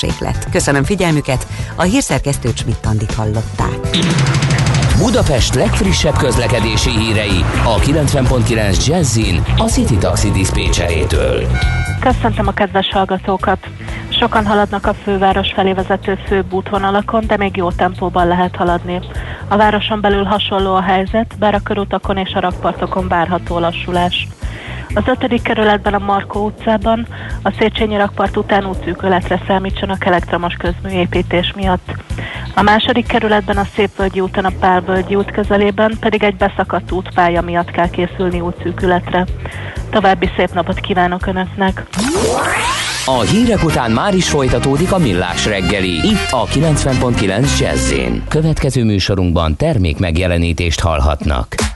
hőmérséklet. Köszönöm figyelmüket, a hírszerkesztő Csmittandit hallották. Budapest legfrissebb közlekedési hírei a 90.9 Jazzin a City Taxi Dispécsejétől. Köszöntöm a kedves hallgatókat! Sokan haladnak a főváros felé vezető főbb útvonalakon, de még jó tempóban lehet haladni. A városon belül hasonló a helyzet, bár a körutakon és a rakpartokon várható lassulás. Az 5. kerületben a Markó utcában a Széchenyi rakpart után útszűkületre számítsanak elektromos közműépítés miatt. A második kerületben a Szépvölgyi úton a Pálvölgyi út közelében pedig egy beszakadt útpálya miatt kell készülni útszűkületre. További szép napot kívánok Önöknek! A hírek után már is folytatódik a millás reggeli. Itt a 90.9 jazz Következő műsorunkban termék megjelenítést hallhatnak.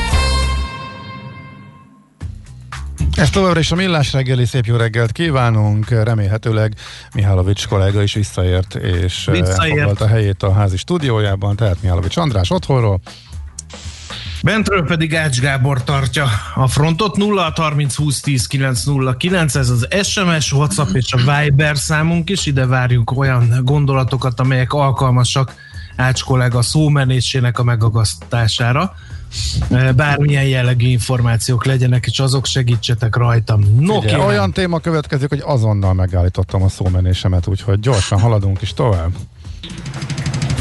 Ez továbbra is a Millás reggeli, szép jó reggelt kívánunk, remélhetőleg Mihálovics kollega is visszaért, és eh, elfoglalt a helyét a házi stúdiójában, tehát Mihálovics András otthonról. Bentről pedig Ács Gábor tartja a frontot. 0 30 20 10 9 0 9, ez az SMS, WhatsApp és a Viber számunk is, ide várjuk olyan gondolatokat, amelyek alkalmasak Ács kollega szómenésének a megagasztására. Bármilyen jellegű információk legyenek, és azok segítsetek rajtam. No, Figyelj, olyan téma következik, hogy azonnal megállítottam a szómenésemet, úgyhogy gyorsan haladunk is tovább.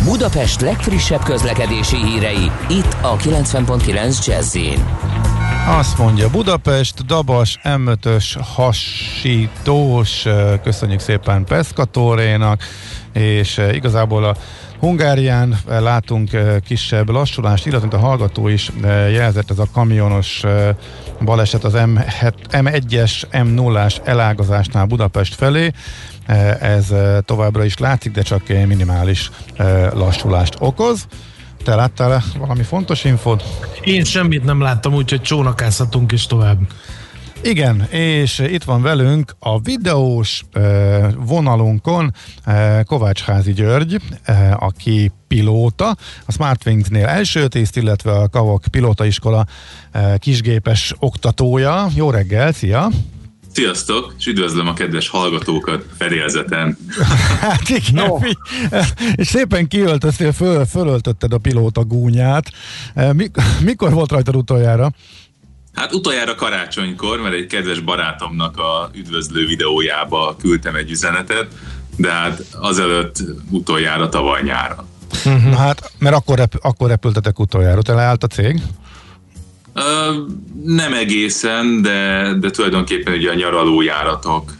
Budapest legfrissebb közlekedési hírei, itt a 90.9 jazz Azt mondja, Budapest, Dabas, M5-ös, hasítós, köszönjük szépen Peszkatórénak, és igazából a Hungárián látunk kisebb lassulást, illetve a hallgató is jelzett ez a kamionos baleset az M1-es, M0-as elágazásnál Budapest felé. Ez továbbra is látszik, de csak minimális lassulást okoz. Te láttál valami fontos infót? Én semmit nem láttam, úgyhogy csónakázhatunk is tovább. Igen, és itt van velünk a videós vonalunkon Kovács Házi György, aki pilóta, a Smartwings-nél első tiszt, illetve a Kavok pilótaiskola kisgépes oktatója. Jó reggel, szia! Sziasztok, és üdvözlöm a kedves hallgatókat fedélzeten. hát igen, no. és szépen kiöltöztél, föl, fölöltötted a pilóta gúnyát. Mikor volt rajtad utoljára? Hát utoljára karácsonykor, mert egy kedves barátomnak a üdvözlő videójába küldtem egy üzenetet, de hát azelőtt utoljára tavaly nyáron. Uh-huh. Hát, mert akkor, rep- akkor repültetek utoljára, te leállt a cég? Nem egészen, de, de tulajdonképpen ugye a nyaralójáratok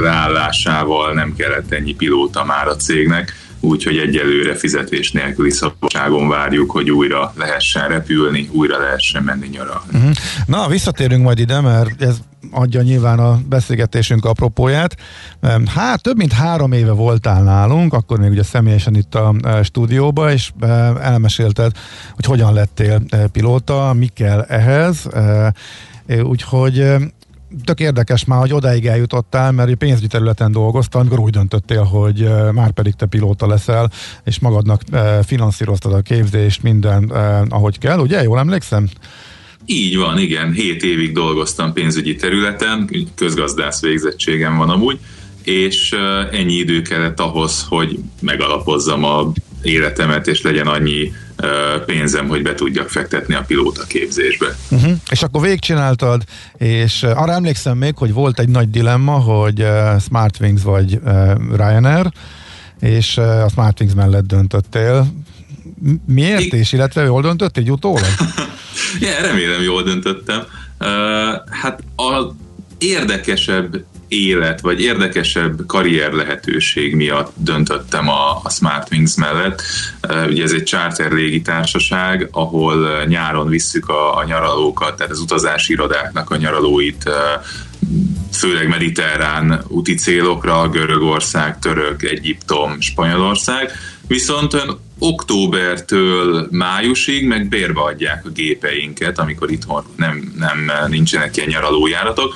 leállásával nem kellett ennyi pilóta már a cégnek, úgyhogy egyelőre fizetés nélküli szabadságon várjuk, hogy újra lehessen repülni, újra lehessen menni nyaralni. Uh-huh. Na, visszatérünk majd ide, mert ez adja nyilván a beszélgetésünk apropóját. Hát több mint három éve voltál nálunk, akkor még ugye személyesen itt a e, stúdióba, és e, elmesélted, hogy hogyan lettél e, pilóta, mi kell ehhez, úgyhogy tök érdekes már, hogy odáig eljutottál, mert pénzügyi területen dolgoztam, amikor úgy döntöttél, hogy már pedig te pilóta leszel, és magadnak finanszíroztad a képzést, minden ahogy kell, ugye? Jól emlékszem? Így van, igen. Hét évig dolgoztam pénzügyi területen, közgazdász végzettségem van amúgy, és ennyi idő kellett ahhoz, hogy megalapozzam a életemet, és legyen annyi pénzem, hogy be tudjak fektetni a pilóta képzésbe. Uh-huh. És akkor végigcsináltad, és arra emlékszem még, hogy volt egy nagy dilemma, hogy Smartwings vagy Ryanair, és a Smartwings mellett döntöttél. Miért I- is, illetve jól döntöttél, egy utólag? ja, remélem jól döntöttem. Uh, hát a érdekesebb élet, vagy érdekesebb karrier lehetőség miatt döntöttem a, a Smartwings mellett. Ugye ez egy charter légitársaság, ahol nyáron visszük a, a nyaralókat, tehát az utazási irodáknak a nyaralóit főleg mediterrán úti célokra, Görögország, Török, Egyiptom, Spanyolország, viszont olyan októbertől májusig meg bérbe adják a gépeinket, amikor itthon nem, nem nincsenek ilyen nyaralójáratok,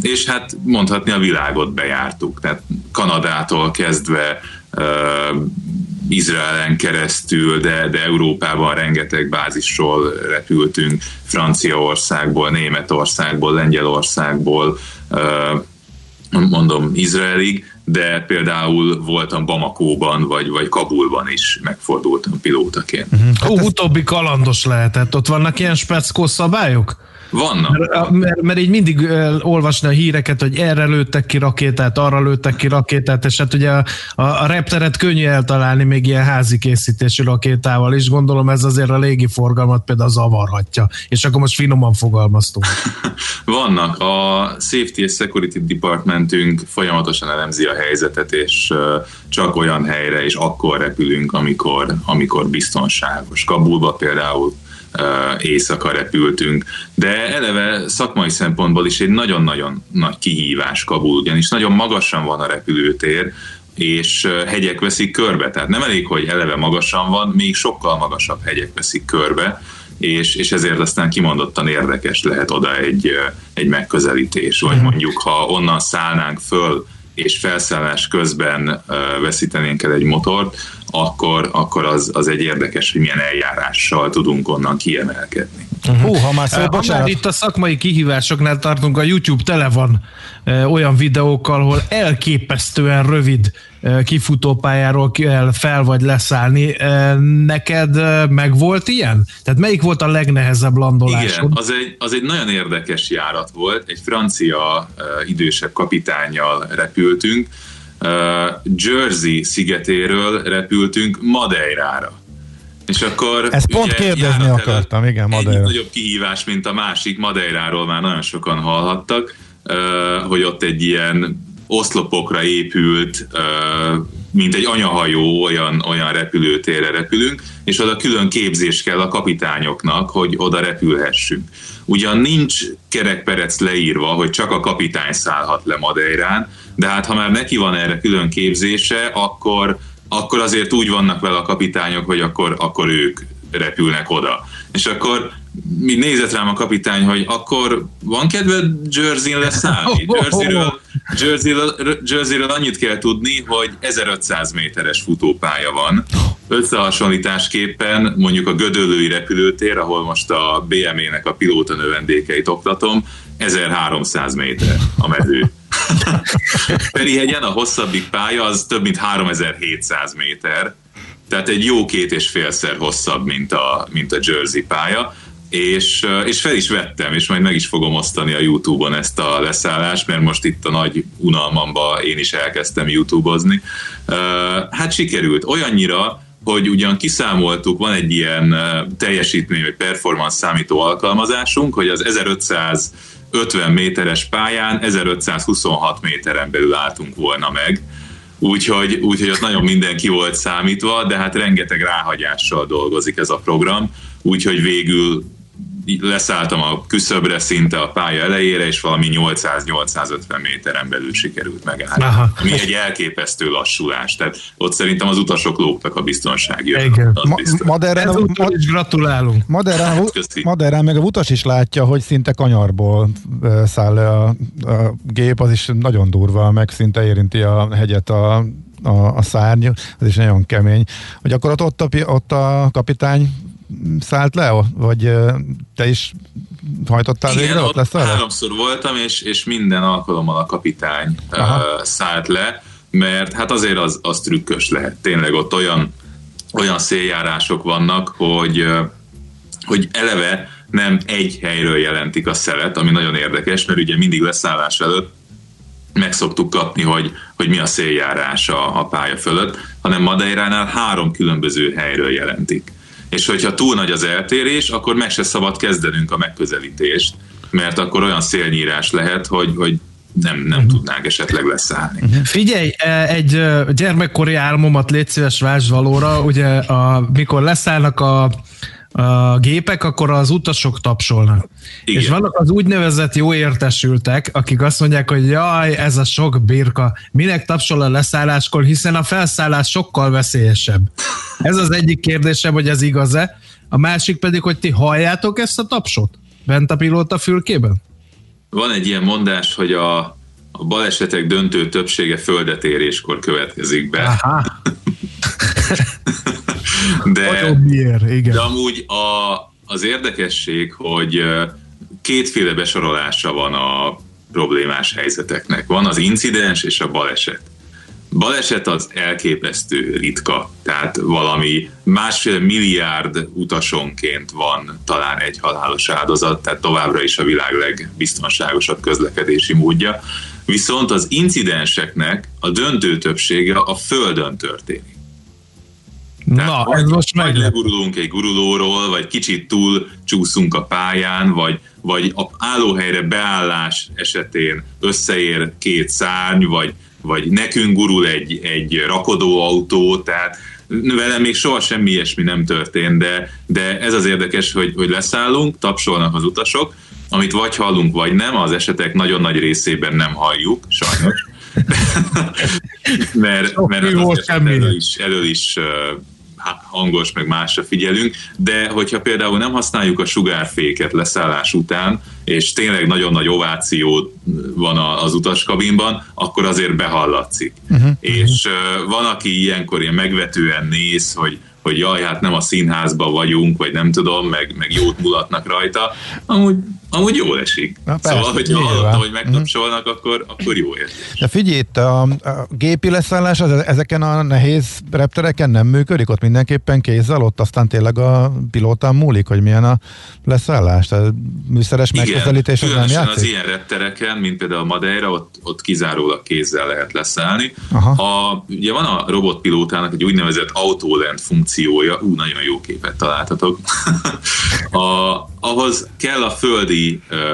és hát mondhatni a világot bejártuk, tehát Kanadától kezdve uh, Izraelen keresztül, de, de Európában rengeteg bázisról repültünk, Franciaországból, Németországból, Lengyelországból, uh, mondom Izraelig, de például voltam Bamakóban, vagy, vagy Kabulban is megfordultam pilótaként. Uh-huh. Hát Ó, ez... utóbbi kalandos lehetett. Ott vannak ilyen speckó szabályok? Vannak. Mert, mert, így mindig olvasni a híreket, hogy erre lőttek ki rakétát, arra lőttek ki rakétát, és hát ugye a, a, a repteret könnyű eltalálni még ilyen házi készítésű rakétával is. Gondolom ez azért a légi forgalmat például zavarhatja. És akkor most finoman fogalmaztunk. Vannak. A Safety and Security Departmentünk folyamatosan elemzi a helyzetet, és csak olyan helyre és akkor repülünk, amikor, amikor biztonságos. Kabulba például éjszaka repültünk, de eleve szakmai szempontból is egy nagyon-nagyon nagy kihívás Kabul, ugyanis nagyon magasan van a repülőtér, és hegyek veszik körbe. Tehát nem elég, hogy eleve magasan van, még sokkal magasabb hegyek veszik körbe, és, és ezért aztán kimondottan érdekes lehet oda egy, egy megközelítés. Vagy mhm. mondjuk, ha onnan szállnánk föl, és felszállás közben veszítenénk el egy motort, akkor, akkor az, az egy érdekes, hogy milyen eljárással tudunk onnan kiemelkedni. Uh-huh. Hú, ha már szóval, bocsánat. itt a szakmai kihívásoknál tartunk, a YouTube tele van olyan videókkal, ahol elképesztően rövid kifutópályáról kell fel vagy leszállni. Neked meg volt ilyen? Tehát melyik volt a legnehezebb landolás? Igen, az egy, az egy nagyon érdekes járat volt. Egy francia idősebb kapitányjal repültünk. Jersey szigetéről repültünk Madeirára És akkor Ezt pont kérdezni akartam, igen, Madeira. Egy nagyobb kihívás, mint a másik, Madeiráról már nagyon sokan hallhattak, hogy ott egy ilyen oszlopokra épült, mint egy anyahajó, olyan, olyan repülőtérre repülünk, és oda külön képzés kell a kapitányoknak, hogy oda repülhessünk. Ugyan nincs kerekperec leírva, hogy csak a kapitány szállhat le Madeirán, de hát ha már neki van erre külön képzése, akkor, akkor azért úgy vannak vele a kapitányok, hogy akkor, akkor ők repülnek oda. És akkor mi nézett rám a kapitány, hogy akkor van kedved Jersey-n leszállni? Jersey-ről, Jersey-ről, Jersey-ről annyit kell tudni, hogy 1500 méteres futópálya van. Összehasonlításképpen mondjuk a Gödöllői repülőtér, ahol most a BME-nek a pilóta növendékeit oktatom, 1300 méter a mező. Ferihegyen a hosszabbik pálya az több mint 3700 méter, tehát egy jó két és félszer hosszabb, mint a, mint a Jersey pálya és, és fel is vettem, és majd meg is fogom osztani a YouTube-on ezt a leszállást, mert most itt a nagy unalmamba én is elkezdtem YouTube-ozni. Hát sikerült. Olyannyira, hogy ugyan kiszámoltuk, van egy ilyen teljesítmény vagy performance számító alkalmazásunk, hogy az 1550 méteres pályán 1526 méteren belül álltunk volna meg, úgyhogy, úgyhogy ott nagyon mindenki volt számítva, de hát rengeteg ráhagyással dolgozik ez a program, úgyhogy végül leszálltam a küszöbre szinte a pálya elejére, és valami 800-850 méteren belül sikerült megállni. Aha. Ami egy elképesztő lassulás. Tehát ott szerintem az utasok lógtak a biztonsági Igen. Ma- Maderán, ma- is gratulálunk. Maderán, hát, Maderán meg a utas is látja, hogy szinte kanyarból száll le a, a gép, az is nagyon durva, meg szinte érinti a hegyet a a, a szárny, az is nagyon kemény. Hogy akkor ott, ott, a, ott a kapitány szállt le, vagy te is hajtottál Igen, végre? Ott, lesz háromszor voltam, és, és minden alkalommal a kapitány Aha. uh, szállt le, mert hát azért az, az trükkös lehet. Tényleg ott olyan, olyan széljárások vannak, hogy, hogy eleve nem egy helyről jelentik a szelet, ami nagyon érdekes, mert ugye mindig leszállás előtt meg szoktuk kapni, hogy, hogy mi a széljárás a, a pálya fölött, hanem Madeiránál három különböző helyről jelentik és hogyha túl nagy az eltérés, akkor meg se szabad kezdenünk a megközelítést, mert akkor olyan szélnyírás lehet, hogy, hogy nem, nem uh-huh. tudnánk esetleg leszállni. Uh-huh. Figyelj, e, egy gyermekkori álmomat légy szíves valóra, ugye a, mikor leszállnak a a gépek, akkor az utasok tapsolnak. Igen. És vannak az úgynevezett jó értesültek, akik azt mondják, hogy jaj, ez a sok birka, minek tapsol a leszálláskor, hiszen a felszállás sokkal veszélyesebb. Ez az egyik kérdésem, hogy ez igaz-e. A másik pedig, hogy ti halljátok ezt a tapsot? Bent a pilóta fülkében? Van egy ilyen mondás, hogy a, a balesetek döntő többsége földetéréskor következik be. Aha. de, igen. de amúgy a, az érdekesség, hogy kétféle besorolása van a problémás helyzeteknek. Van az incidens és a baleset. Baleset az elképesztő ritka, tehát valami másfél milliárd utasonként van talán egy halálos áldozat, tehát továbbra is a világ legbiztonságosabb közlekedési módja. Viszont az incidenseknek a döntő többsége a Földön történik. Na, vagy, ez most meg. legurulunk egy gurulóról, vagy kicsit túl csúszunk a pályán, vagy, vagy a állóhelyre beállás esetén összeér két szárny, vagy, vagy nekünk gurul egy, egy rakodóautó, tehát velem még soha semmi ilyesmi nem történt, de, de ez az érdekes, hogy, hogy leszállunk, tapsolnak az utasok, amit vagy hallunk, vagy nem, az esetek nagyon nagy részében nem halljuk, sajnos. mert, mert az elől is, elől is hangos, meg másra figyelünk, de hogyha például nem használjuk a sugárféket leszállás után, és tényleg nagyon nagy ováció van az utaskabinban, akkor azért behallatszik. Uh-huh. És van, aki ilyenkor ilyen megvetően néz, hogy hogy jaj, hát nem a színházban vagyunk, vagy nem tudom, meg, meg jót mulatnak rajta. Amúgy amúgy jól esik. Na, persze, szóval, hogyha hallottam, hogy megtapsolnak, mm. akkor, akkor jó érzés. De figyelj, itt a, a gépi leszállás az, ezeken a nehéz reptereken nem működik, ott mindenképpen kézzel, ott aztán tényleg a pilótán múlik, hogy milyen a leszállás, tehát műszeres megközelítés az nem játszik? az ilyen reptereken, mint például a Madeira, ott, ott kizárólag kézzel lehet leszállni. Aha. A, ugye van a robotpilótának egy úgynevezett autoland funkciója, ú, nagyon jó képet találtatok. a, ahhoz kell a földi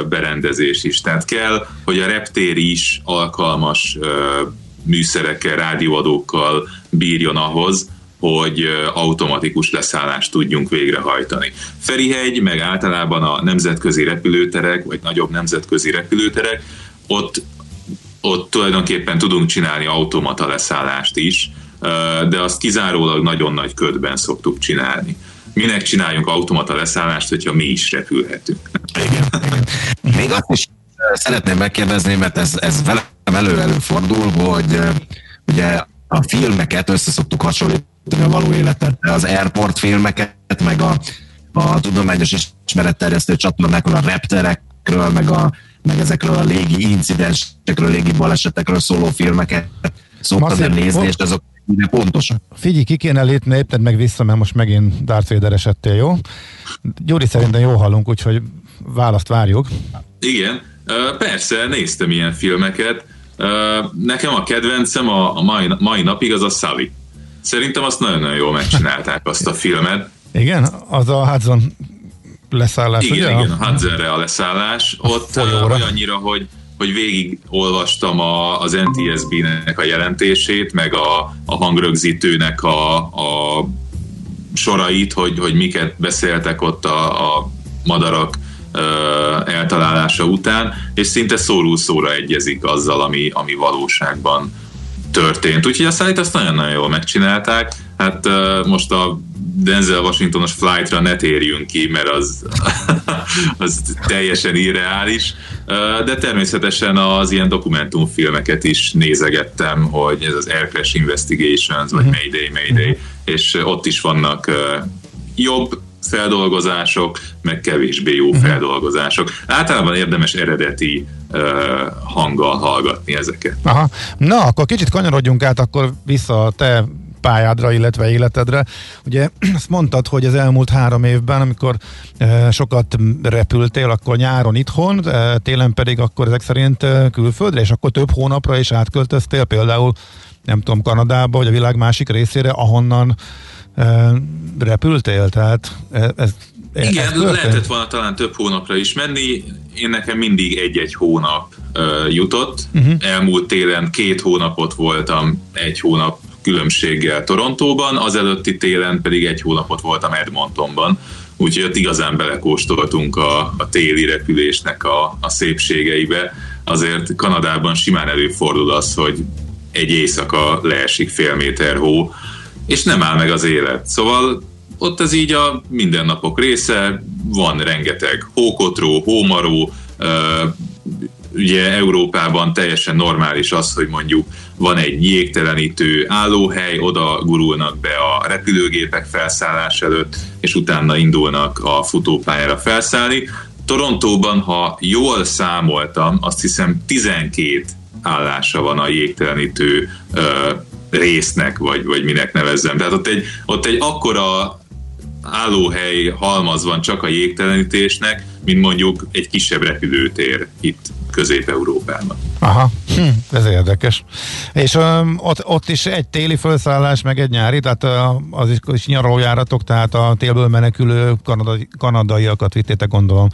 berendezés is, tehát kell, hogy a reptér is alkalmas műszerekkel, rádióadókkal bírjon ahhoz, hogy automatikus leszállást tudjunk végrehajtani. Ferihegy, meg általában a nemzetközi repülőterek, vagy nagyobb nemzetközi repülőterek, ott, ott tulajdonképpen tudunk csinálni automata leszállást is, de azt kizárólag nagyon nagy ködben szoktuk csinálni minek csináljunk automata leszállást, hogyha mi is repülhetünk. Igen. Még azt is szeretném megkérdezni, mert ez, ez velem elő fordul, hogy ugye a filmeket összeszoktuk hasonlítani a való életet, az airport filmeket, meg a, a tudományos ismeretterjesztő csatornákon a repterekről, meg, a, meg ezekről a légi incidensekről, légi balesetekről szóló filmeket szoktam nézni, és azok de pontosan. Figyelj, ki kéne lépni, lépted meg vissza, mert most megint Darth Vader esettél, jó? Gyuri szerintem jó hallunk, úgyhogy választ várjuk. Igen, persze, néztem ilyen filmeket. Nekem a kedvencem a mai, mai napig az a Sully. Szerintem azt nagyon-nagyon jól megcsinálták azt a filmet. Igen, az a Hudson leszállás, igen, ugye? Igen, a Hudsonre a leszállás. A Ott folyóra. olyannyira, hogy hogy végig olvastam a, az NTSB-nek a jelentését, meg a, a hangrögzítőnek a, a sorait, hogy, hogy miket beszéltek ott a, a madarak eltalálása után, és szinte szórul szóra egyezik azzal, ami, ami valóságban történt. Úgyhogy a szállít azt nagyon-nagyon jól megcsinálták. Hát most a Denzel Washingtonos flightra ne térjünk ki, mert az, az teljesen irreális, de természetesen az ilyen dokumentumfilmeket is nézegettem, hogy ez az Air Crash Investigations, vagy mhm. Mayday, Mayday, uh-huh. és ott is vannak jobb feldolgozások, meg kevésbé jó uh-huh. feldolgozások. Általában érdemes eredeti hanggal hallgatni ezeket. Aha. Na, akkor kicsit kanyarodjunk át akkor vissza a te pályádra, illetve életedre. Ugye azt mondtad, hogy az elmúlt három évben, amikor e, sokat repültél, akkor nyáron itthon, e, télen pedig akkor ezek szerint e, külföldre, és akkor több hónapra is átköltöztél például nem tudom, Kanadába, vagy a világ másik részére, ahonnan e, repültél, tehát ez igen, ez lehetett volna talán több hónapra is menni. Én nekem mindig egy-egy hónap uh, jutott. Uh-huh. Elmúlt télen két hónapot voltam, egy hónap különbséggel Torontóban, az előtti télen pedig egy hónapot voltam Edmontonban, úgyhogy ott igazán belekóstoltunk a, a téli repülésnek a, a szépségeibe. Azért Kanadában simán előfordul az, hogy egy éjszaka leesik fél méter hó, és nem áll meg az élet. Szóval ott ez így a mindennapok része, van rengeteg hókotró, hómaró, ugye Európában teljesen normális az, hogy mondjuk van egy jégtelenítő állóhely, oda gurulnak be a repülőgépek felszállás előtt, és utána indulnak a futópályára felszállni. Torontóban, ha jól számoltam, azt hiszem 12 állása van a jégtelenítő ö, résznek, vagy, vagy minek nevezzem. Tehát ott egy, ott egy akkora állóhely halmaz van csak a jégtelenítésnek, mint mondjuk egy kisebb repülőtér itt Közép-Európában. Aha, hm, ez érdekes. És um, ott, ott is egy téli felszállás, meg egy nyári, tehát az is, is nyaralójáratok, tehát a télből menekülő kanadai, kanadaiakat vittétek gondolom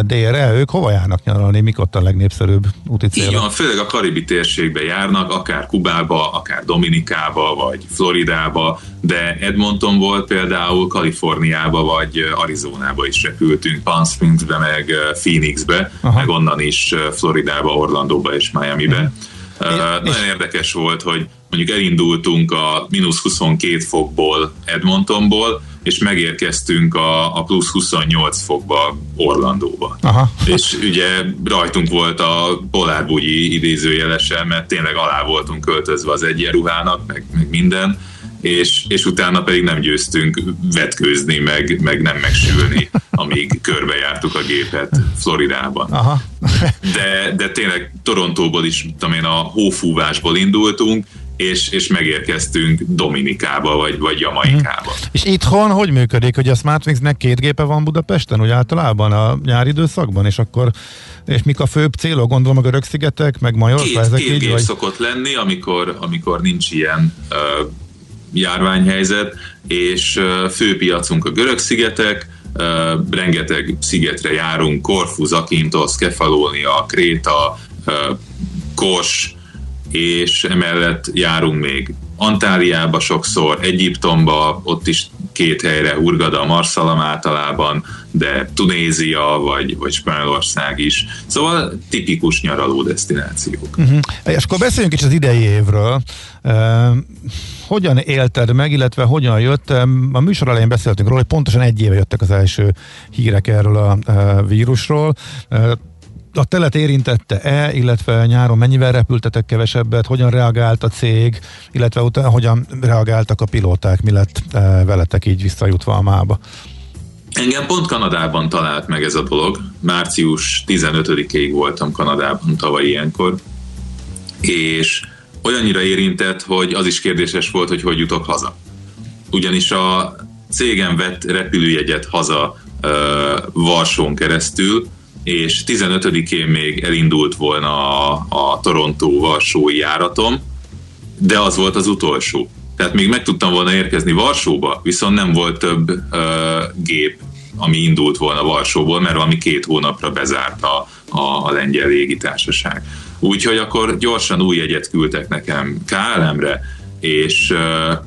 délre. Ők hova járnak nyaralni? Mik ott a legnépszerűbb úti célok? Így van, főleg a karibi térségbe járnak, akár Kubába, akár Dominikába, vagy Floridába, de Edmonton volt például, Kaliforniába, vagy Arizonába is repültünk, Palm Springsbe, meg Phoenixbe, Aha. meg onnan is Floridába, Orlandóba és Miami-be. Uh, nagyon érdekes volt, hogy mondjuk elindultunk a mínusz 22 fokból Edmontonból, és megérkeztünk a, a plusz 28 fokba Orlandóba. Aha. És ugye rajtunk volt a polárbugyi idézőjelesen, mert tényleg alá voltunk költözve az egyenruhának, meg, meg minden, és, és utána pedig nem győztünk vetkőzni, meg, meg nem megsülni, amíg körbejártuk a gépet Floridában. Aha. de, de tényleg Torontóból is, tudom én, a hófúvásból indultunk, és, és megérkeztünk Dominikába, vagy, vagy Jamaikába. Hmm. És itthon hogy működik, hogy a SmartWings-nek két gépe van Budapesten, úgy általában a nyári időszakban, és akkor és mik a főbb célok? Gondolom a Görög-szigetek, meg Majorka, két, ezek két így, gép vagy? szokott lenni, amikor, amikor nincs ilyen uh, járványhelyzet, és uh, főpiacunk a Görög-szigetek, uh, rengeteg szigetre járunk, Korfu, Zakintos, Kefalónia, Kréta, Kos, és emellett járunk még Antáliába sokszor, Egyiptomba, ott is két helyre, Urgada, Marszalam általában, de Tunézia vagy, vagy Spanyolország is. Szóval tipikus nyaraló destinációk. Uh-huh. És akkor beszéljünk is az idei évről. Hogyan élted meg, illetve hogyan jött? A műsor elején beszéltünk róla, hogy pontosan egy éve jöttek az első hírek erről a uh, vírusról. Uh, a telet érintette-e, illetve nyáron mennyivel repültetek kevesebbet, hogyan reagált a cég, illetve utána hogyan reagáltak a pilóták, mi lett e, veletek így visszajutva a mába? Engem pont Kanadában talált meg ez a dolog. Március 15-ig voltam Kanadában tavaly ilyenkor, és olyannyira érintett, hogy az is kérdéses volt, hogy hogy jutok haza. Ugyanis a cégem vett repülőjegyet haza uh, Varsón keresztül, és 15-én még elindult volna a, a Torontó-Varsói járatom, de az volt az utolsó. Tehát még meg tudtam volna érkezni Varsóba, viszont nem volt több uh, gép, ami indult volna Varsóból, mert valami két hónapra bezárt a, a, a lengyel légitársaság. Úgyhogy akkor gyorsan új jegyet küldtek nekem KLM-re, és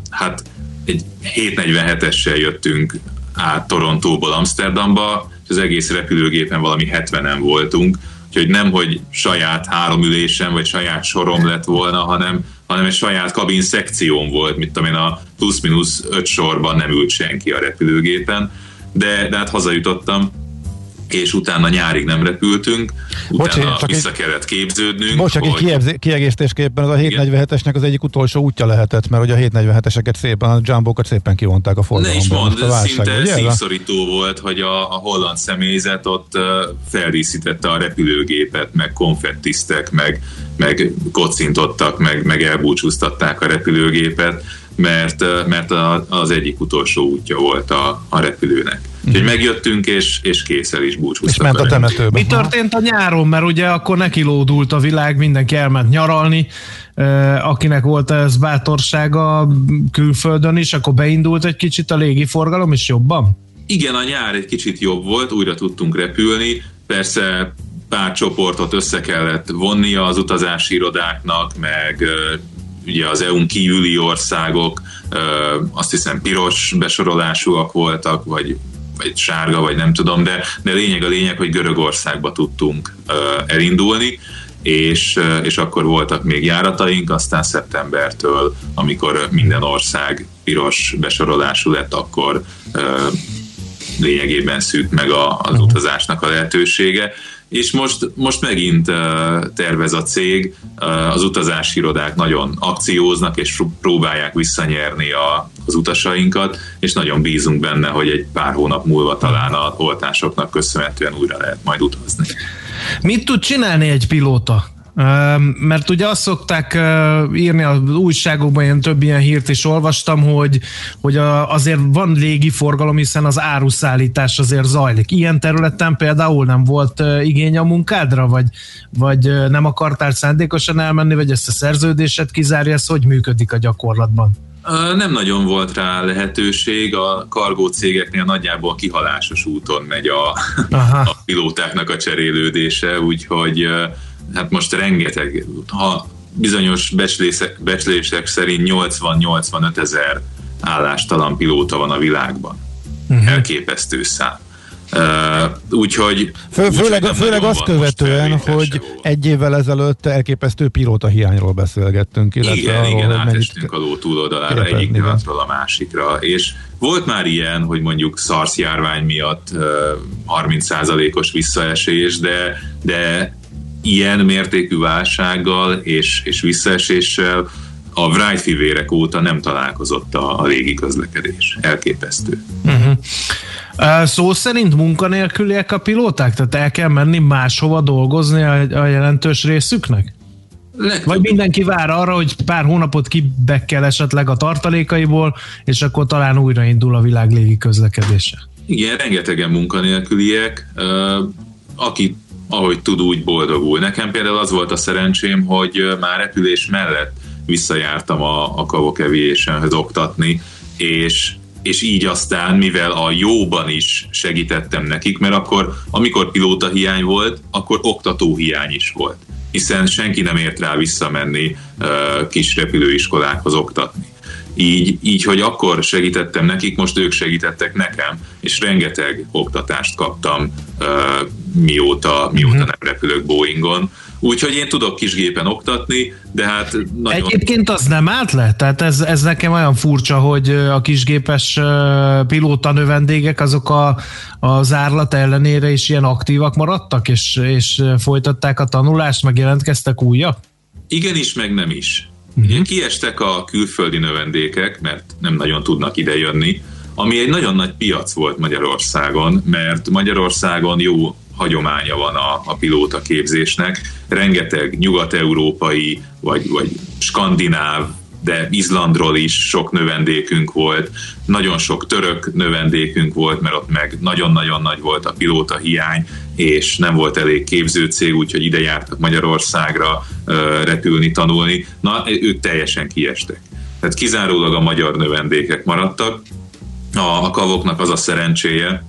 hát egy 747-essel jöttünk át Torontóból Amsterdamba, és az egész repülőgépen valami 70-en voltunk, úgyhogy nem, hogy saját három ülésen, vagy saját sorom lett volna, hanem, hanem egy saját kabin szekción volt, mit tudom én, a plusz-minusz öt sorban nem ült senki a repülőgépen, de, de hát hazajutottam, és utána nyárig nem repültünk, utána Bocsi, csak vissza egy, kellett képződnünk. Bocs, csak hogy... egy kiegészítésképpen az a 747-esnek az egyik utolsó útja lehetett, mert hogy a 747-eseket szépen, a jumbo szépen kivonták a forgalomban. Ne is mond, válság, szinte szívszorító volt, hogy a, a holland személyzet ott feldíszítette a repülőgépet, meg konfettiztek, meg, meg kocintottak, meg, meg elbúcsúztatták a repülőgépet, mert, mert az egyik utolsó útja volt a, a repülőnek. Úgyhogy mhm. megjöttünk, és, és készen is búcsúztak. És ment a temetőbe. Mi történt a nyáron? Mert ugye akkor nekilódult a világ, mindenki elment nyaralni, akinek volt ez bátorsága külföldön is, akkor beindult egy kicsit a légiforgalom, és jobban? Igen, a nyár egy kicsit jobb volt, újra tudtunk repülni, persze pár csoportot össze kellett vonnia az utazási irodáknak, meg ugye az EU-n kívüli országok azt hiszem piros besorolásúak voltak, vagy vagy sárga, vagy nem tudom, de, de lényeg a lényeg, hogy Görögországba tudtunk elindulni, és, és akkor voltak még járataink, aztán szeptembertől, amikor minden ország piros besorolású lett, akkor lényegében szűnt meg a, az utazásnak a lehetősége és most, most megint tervez a cég, az utazási irodák nagyon akcióznak, és próbálják visszanyerni a, az utasainkat, és nagyon bízunk benne, hogy egy pár hónap múlva talán a oltásoknak köszönhetően újra lehet majd utazni. Mit tud csinálni egy pilóta? Mert ugye azt szokták írni az újságokban, én több ilyen hírt is olvastam, hogy, hogy azért van légi forgalom, hiszen az áruszállítás azért zajlik. Ilyen területen például nem volt igény a munkádra, vagy, vagy nem akartál szándékosan elmenni, vagy ezt a szerződéset kizárja, ez hogy működik a gyakorlatban? Nem nagyon volt rá lehetőség, a kargó cégeknél nagyjából kihalásos úton megy a, a pilótáknak a cserélődése, úgyhogy hát most rengeteg, ha bizonyos becslések, becslések szerint 80-85 ezer állástalan pilóta van a világban. Uh-huh. Elképesztő szám. Uh, úgyhogy... Fő, főleg úgy, főleg azt követően, hogy egy évvel ezelőtt elképesztő pilóta hiányról beszélgettünk. Illetve igen, arról, igen, átestünk a ló túloldalára egyik pillanatról a másikra, és volt már ilyen, hogy mondjuk SARS járvány miatt uh, 30%-os visszaesés, de, de ilyen mértékű válsággal és, és visszaeséssel a Wright fivérek óta nem találkozott a, a légi közlekedés. Elképesztő. Uh-huh. Uh, szó szerint munkanélküliek a pilóták? Tehát el kell menni máshova dolgozni a, a jelentős részüknek? Legtöbb. Vagy mindenki vár arra, hogy pár hónapot kibekkel esetleg a tartalékaiból, és akkor talán újraindul a világ légi közlekedése. Igen, rengetegen munkanélküliek, aki ahogy tud, úgy boldogul. Nekem például az volt a szerencsém, hogy már repülés mellett visszajártam a, a Kavok Aviationhez oktatni, és, és így aztán, mivel a jóban is segítettem nekik, mert akkor, amikor pilóta hiány volt, akkor oktató hiány is volt hiszen senki nem ért rá visszamenni uh, kis repülőiskolákhoz oktatni. Így, így, hogy akkor segítettem nekik, most ők segítettek nekem, és rengeteg oktatást kaptam, mióta, mióta uh-huh. nem repülök Boeingon. Úgyhogy én tudok kisgépen oktatni, de hát nagyon... Egyébként az nem állt le? Tehát ez, ez nekem olyan furcsa, hogy a kisgépes pilóta növendégek azok a, a zárlat ellenére is ilyen aktívak maradtak, és, és folytatták a tanulást, meg jelentkeztek újak? Igenis, meg nem is. Uh-huh. Kiestek a külföldi növendékek, mert nem nagyon tudnak idejönni, ami egy nagyon nagy piac volt Magyarországon, mert Magyarországon jó hagyománya van a, a pilóta képzésnek. Rengeteg nyugat-európai vagy, vagy skandináv, de Izlandról is sok növendékünk volt, nagyon sok török növendékünk volt, mert ott meg nagyon-nagyon nagy volt a pilóta hiány, és nem volt elég képzőcég, úgyhogy ide jártak Magyarországra repülni, tanulni. Na, ők teljesen kiestek. Tehát kizárólag a magyar növendékek maradtak. A, a kavoknak az a szerencséje,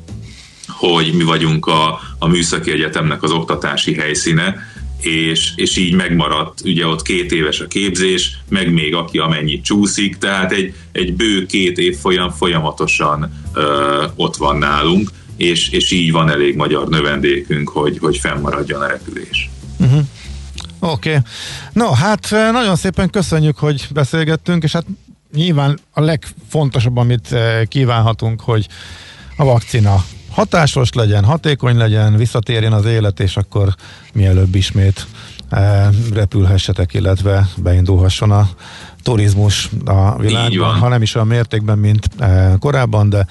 hogy mi vagyunk a, a műszaki egyetemnek az oktatási helyszíne, és, és így megmaradt, ugye ott két éves a képzés, meg még aki amennyit csúszik, tehát egy, egy bő két év folyam folyamatosan ö, ott van nálunk, és, és így van elég magyar növendékünk, hogy, hogy fennmaradjon a repülés. Uh-huh. Oké. Okay. No, hát nagyon szépen köszönjük, hogy beszélgettünk, és hát nyilván a legfontosabb, amit kívánhatunk, hogy a vakcina hatásos legyen, hatékony legyen, visszatérjen az élet, és akkor mielőbb ismét e, repülhessetek, illetve beindulhasson a turizmus a világban, ha nem is olyan mértékben, mint e, korábban, de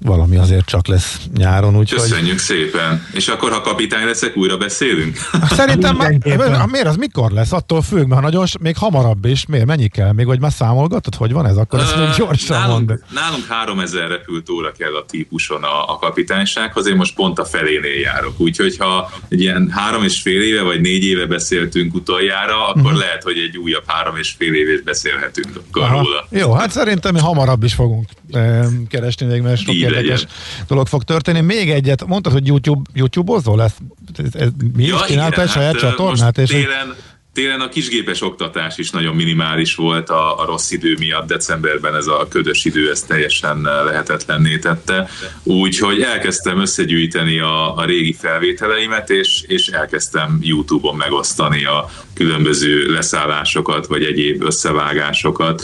valami azért csak lesz nyáron. Úgy, Köszönjük hogy... szépen. És akkor, ha kapitány leszek, újra beszélünk? Szerintem már, miért az mikor lesz? Attól függ, mert ha nagyon, még hamarabb is, miért, mennyi kell? Még vagy már számolgatod, hogy van ez? Akkor ezt még gyorsan nálunk, mond. Nálunk 3000 repült óra kell a típuson a, a kapitánysághoz, én most pont a felénél járok. Úgyhogy ha egy ilyen három és fél éve vagy négy éve beszéltünk utoljára, akkor uh-huh. lehet, hogy egy újabb három és fél évét beszélhetünk akkor róla. Jó, hát szerintem mi hamarabb is fogunk eh, keresni még, mert sok érdekes legyen. dolog fog történni. Még egyet, mondtad, hogy YouTube, YouTube-ozó lesz? Ez, ez, mi ja, is csináltál egy saját hát, csatornát? És télen, télen a kisgépes oktatás is nagyon minimális volt a, a rossz idő miatt. Decemberben ez a ködös idő ezt teljesen lehetetlenné tette. Úgyhogy elkezdtem összegyűjteni a, a régi felvételeimet, és, és elkezdtem YouTube-on megosztani a különböző leszállásokat, vagy egyéb összevágásokat.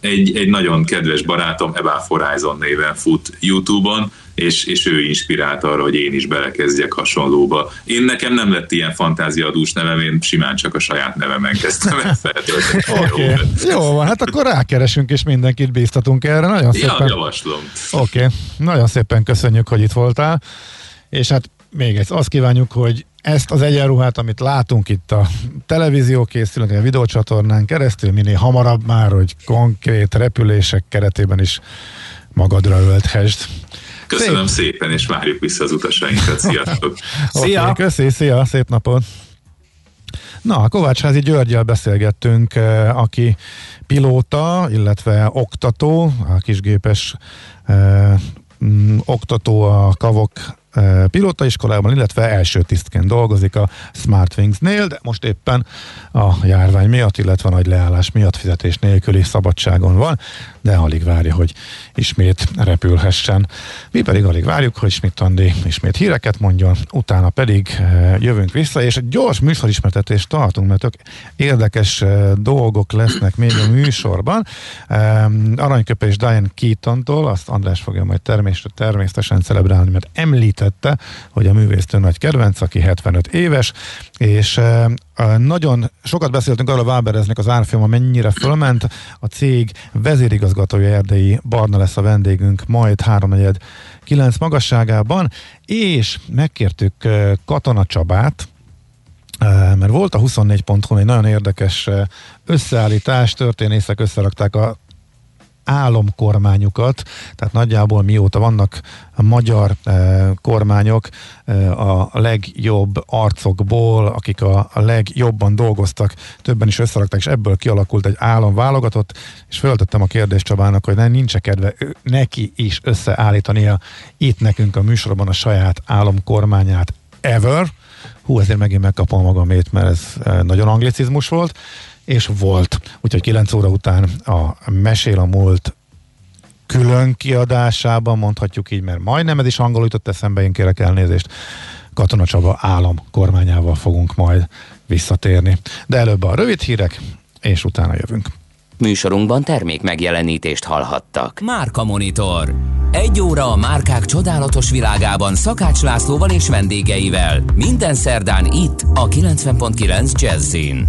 Egy, egy nagyon kedves barátom, Eva Horizon néven fut YouTube-on, és, és ő inspirált arra, hogy én is belekezdjek hasonlóba. Én nekem nem lett ilyen fantáziadús nevem, én simán csak a saját nevemen kezdtem el okay. Jó van, hát akkor rákeresünk, és mindenkit bíztatunk erre. Nagyon szépen. Ja, javaslom. Oké, okay. nagyon szépen köszönjük, hogy itt voltál. És hát még egy, azt kívánjuk, hogy ezt az egyenruhát, amit látunk itt a televízió készülünk, a videócsatornán keresztül, minél hamarabb már, hogy konkrét repülések keretében is magadra ölthesd. Köszönöm szép. szépen, és várjuk vissza az utasainkat. Sziasztok! Szia! Okay, köszi, szia, szép napot! Na, a Kovácsházi Györgyel beszélgettünk, eh, aki pilóta, illetve oktató, a kisgépes eh, mm, oktató a Kavok pilótaiskolában, illetve első tisztként dolgozik a Smartwings-nél, de most éppen a járvány miatt, illetve a nagy leállás miatt fizetés nélküli szabadságon van, de alig várja, hogy ismét repülhessen. Mi pedig alig várjuk, hogy Schmidt Andi ismét híreket mondjon, utána pedig jövünk vissza, és egy gyors műsorismertetést tartunk, mert tök érdekes dolgok lesznek még a műsorban. Aranyköpe és Diane Keaton-tól, azt András fogja majd természetesen celebrálni, mert említett említette, hogy a művésztő nagy kedvenc, aki 75 éves, és Nagyon sokat beszéltünk arról, Vábereznek az árfolyama mennyire fölment. A cég vezérigazgatója Erdei Barna lesz a vendégünk majd 3 9 magasságában, és megkértük Katona Csabát, mert volt a 24.hu egy nagyon érdekes összeállítás, történészek összerakták a álomkormányukat, tehát nagyjából mióta vannak a magyar eh, kormányok eh, a legjobb arcokból, akik a, legjobban dolgoztak, többen is összerakták, és ebből kialakult egy álomválogatott, és föltettem a kérdést Csabának, hogy nem nincs kedve neki is összeállítania itt nekünk a műsorban a saját álomkormányát ever. Hú, ezért megint megkapom magamét, mert ez eh, nagyon anglicizmus volt és volt. Úgyhogy 9 óra után a Mesél a múlt külön kiadásában, mondhatjuk így, mert majdnem ez is angol jutott eszembe, én kérek elnézést. Katona Csaba állam kormányával fogunk majd visszatérni. De előbb a rövid hírek, és utána jövünk. Műsorunkban termék megjelenítést hallhattak. Márka Monitor. Egy óra a márkák csodálatos világában Szakács Lászlóval és vendégeivel. Minden szerdán itt a 90.9 Jazzin.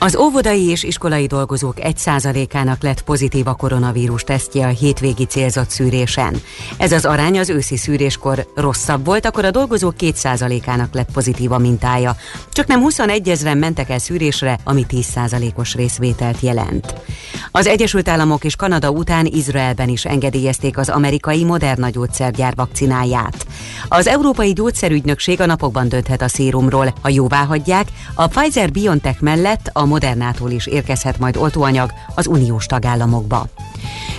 Az óvodai és iskolai dolgozók 1%-ának lett pozitív a koronavírus tesztje a hétvégi célzott szűrésen. Ez az arány az őszi szűréskor rosszabb volt, akkor a dolgozók 2%-ának lett pozitív a mintája. Csak nem 21 ezeren mentek el szűrésre, ami 10%-os részvételt jelent. Az Egyesült Államok és Kanada után Izraelben is engedélyezték az amerikai Moderna gyógyszergyár vakcináját. Az Európai Gyógyszerügynökség a napokban dönthet a szérumról. Ha jóvá hagyják, a Pfizer-BioNTech mellett a Modernától is érkezhet majd oltóanyag az uniós tagállamokba.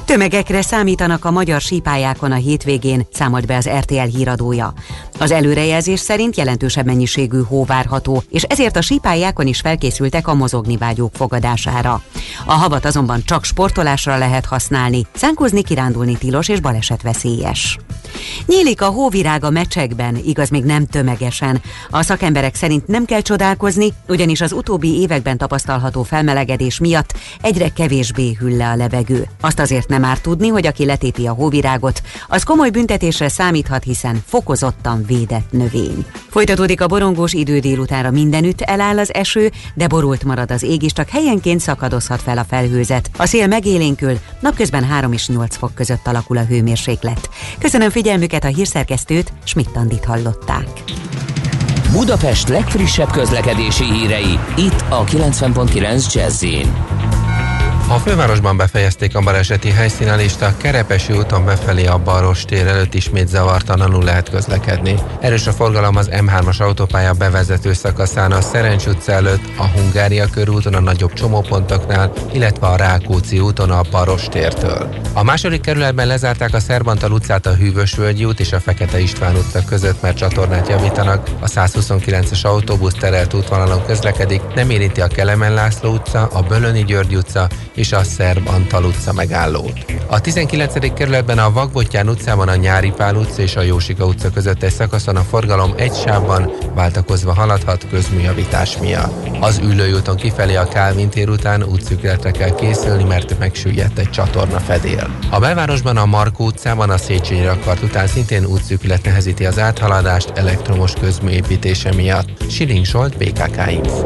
Tömegekre számítanak a magyar sípályákon a hétvégén, számolt be az RTL híradója. Az előrejelzés szerint jelentősebb mennyiségű hó várható, és ezért a sípályákon is felkészültek a mozogni vágyók fogadására. A havat azonban csak sportolásra lehet használni, szánkozni, kirándulni tilos és baleset veszélyes. Nyílik a hóvirág a mecsekben, igaz még nem tömegesen. A szakemberek szerint nem kell csodálkozni, ugyanis az utóbbi években tapasztalható felmelegedés miatt egyre kevésbé hűl le a levegő. Azt azért nem már tudni, hogy aki letépi a hóvirágot, az komoly büntetésre számíthat, hiszen fokozottan védett növény. Folytatódik a borongós idő délutára mindenütt, eláll az eső, de borult marad az ég is, csak helyenként szakadozhat fel a felhőzet. A szél megélénkül, napközben 3 és 8 fok között alakul a hőmérséklet. Köszönöm figyelmüket a hírszerkesztőt, Schmidt-Tandit hallották. Budapest legfrissebb közlekedési hírei, itt a 90.9 jazz a fővárosban befejezték a baleseti helyszínelést, a Kerepesi úton befelé a Baros tér előtt ismét zavartalanul lehet közlekedni. Erős a forgalom az M3-as autópálya bevezető szakaszán a Szerencs utca előtt, a Hungária körúton a nagyobb csomópontoknál, illetve a Rákóczi úton a Baros tértől. A második kerületben lezárták a Szerbantal utcát a Hűvösvölgyi út és a Fekete István utca között, mert csatornát javítanak. A 129-es autóbusz terelt útvonalon közlekedik, nem érinti a Kelemen László utca, a Bölöni György utca és a Szerb Antal utca megállót. A 19. kerületben a Vagbottyán utcában a Nyári Pál utca és a Jósika utca között egy szakaszon a forgalom egy sávban váltakozva haladhat közműjavítás miatt. Az ülőjúton kifelé a Kálvin tér után útszükletre kell készülni, mert megsüllyedt egy csatorna fedél. A belvárosban a Markó utcában a Széchenyi rakart után szintén útszüklet nehezíti az áthaladást elektromos közműépítése miatt. Siling Solt, BKK Info.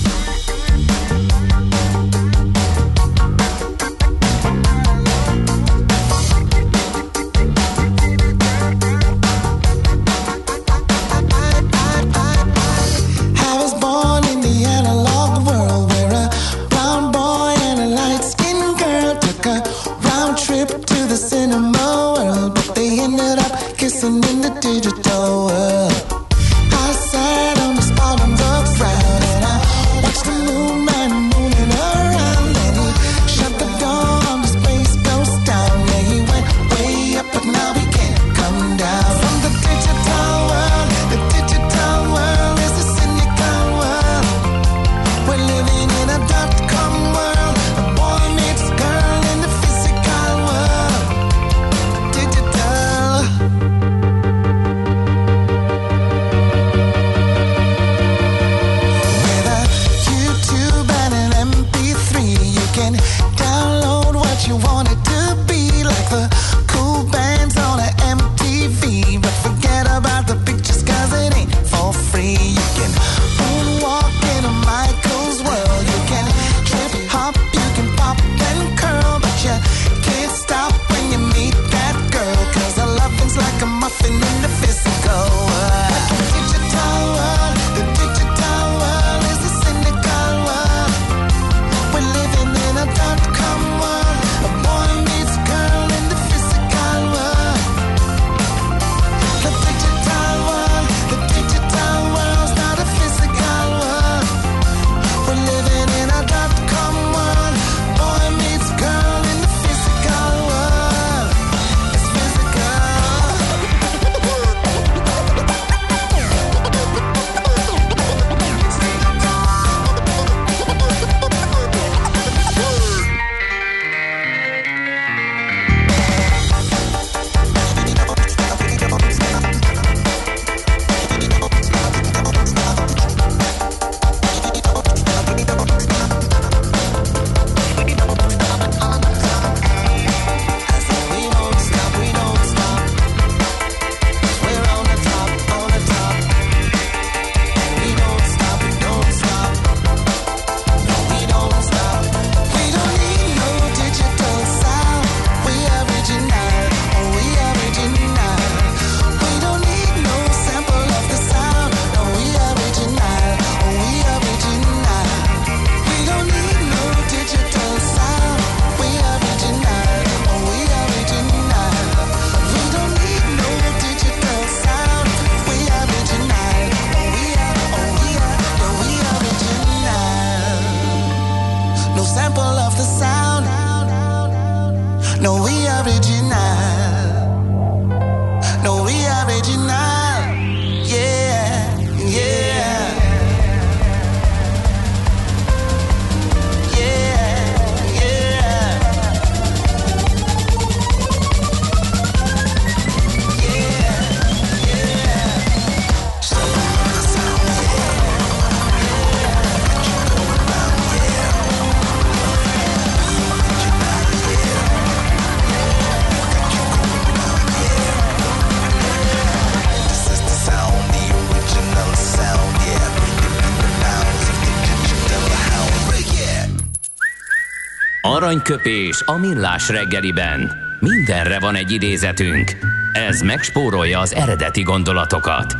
Aranyköpés a millás reggeliben. Mindenre van egy idézetünk. Ez megspórolja az eredeti gondolatokat.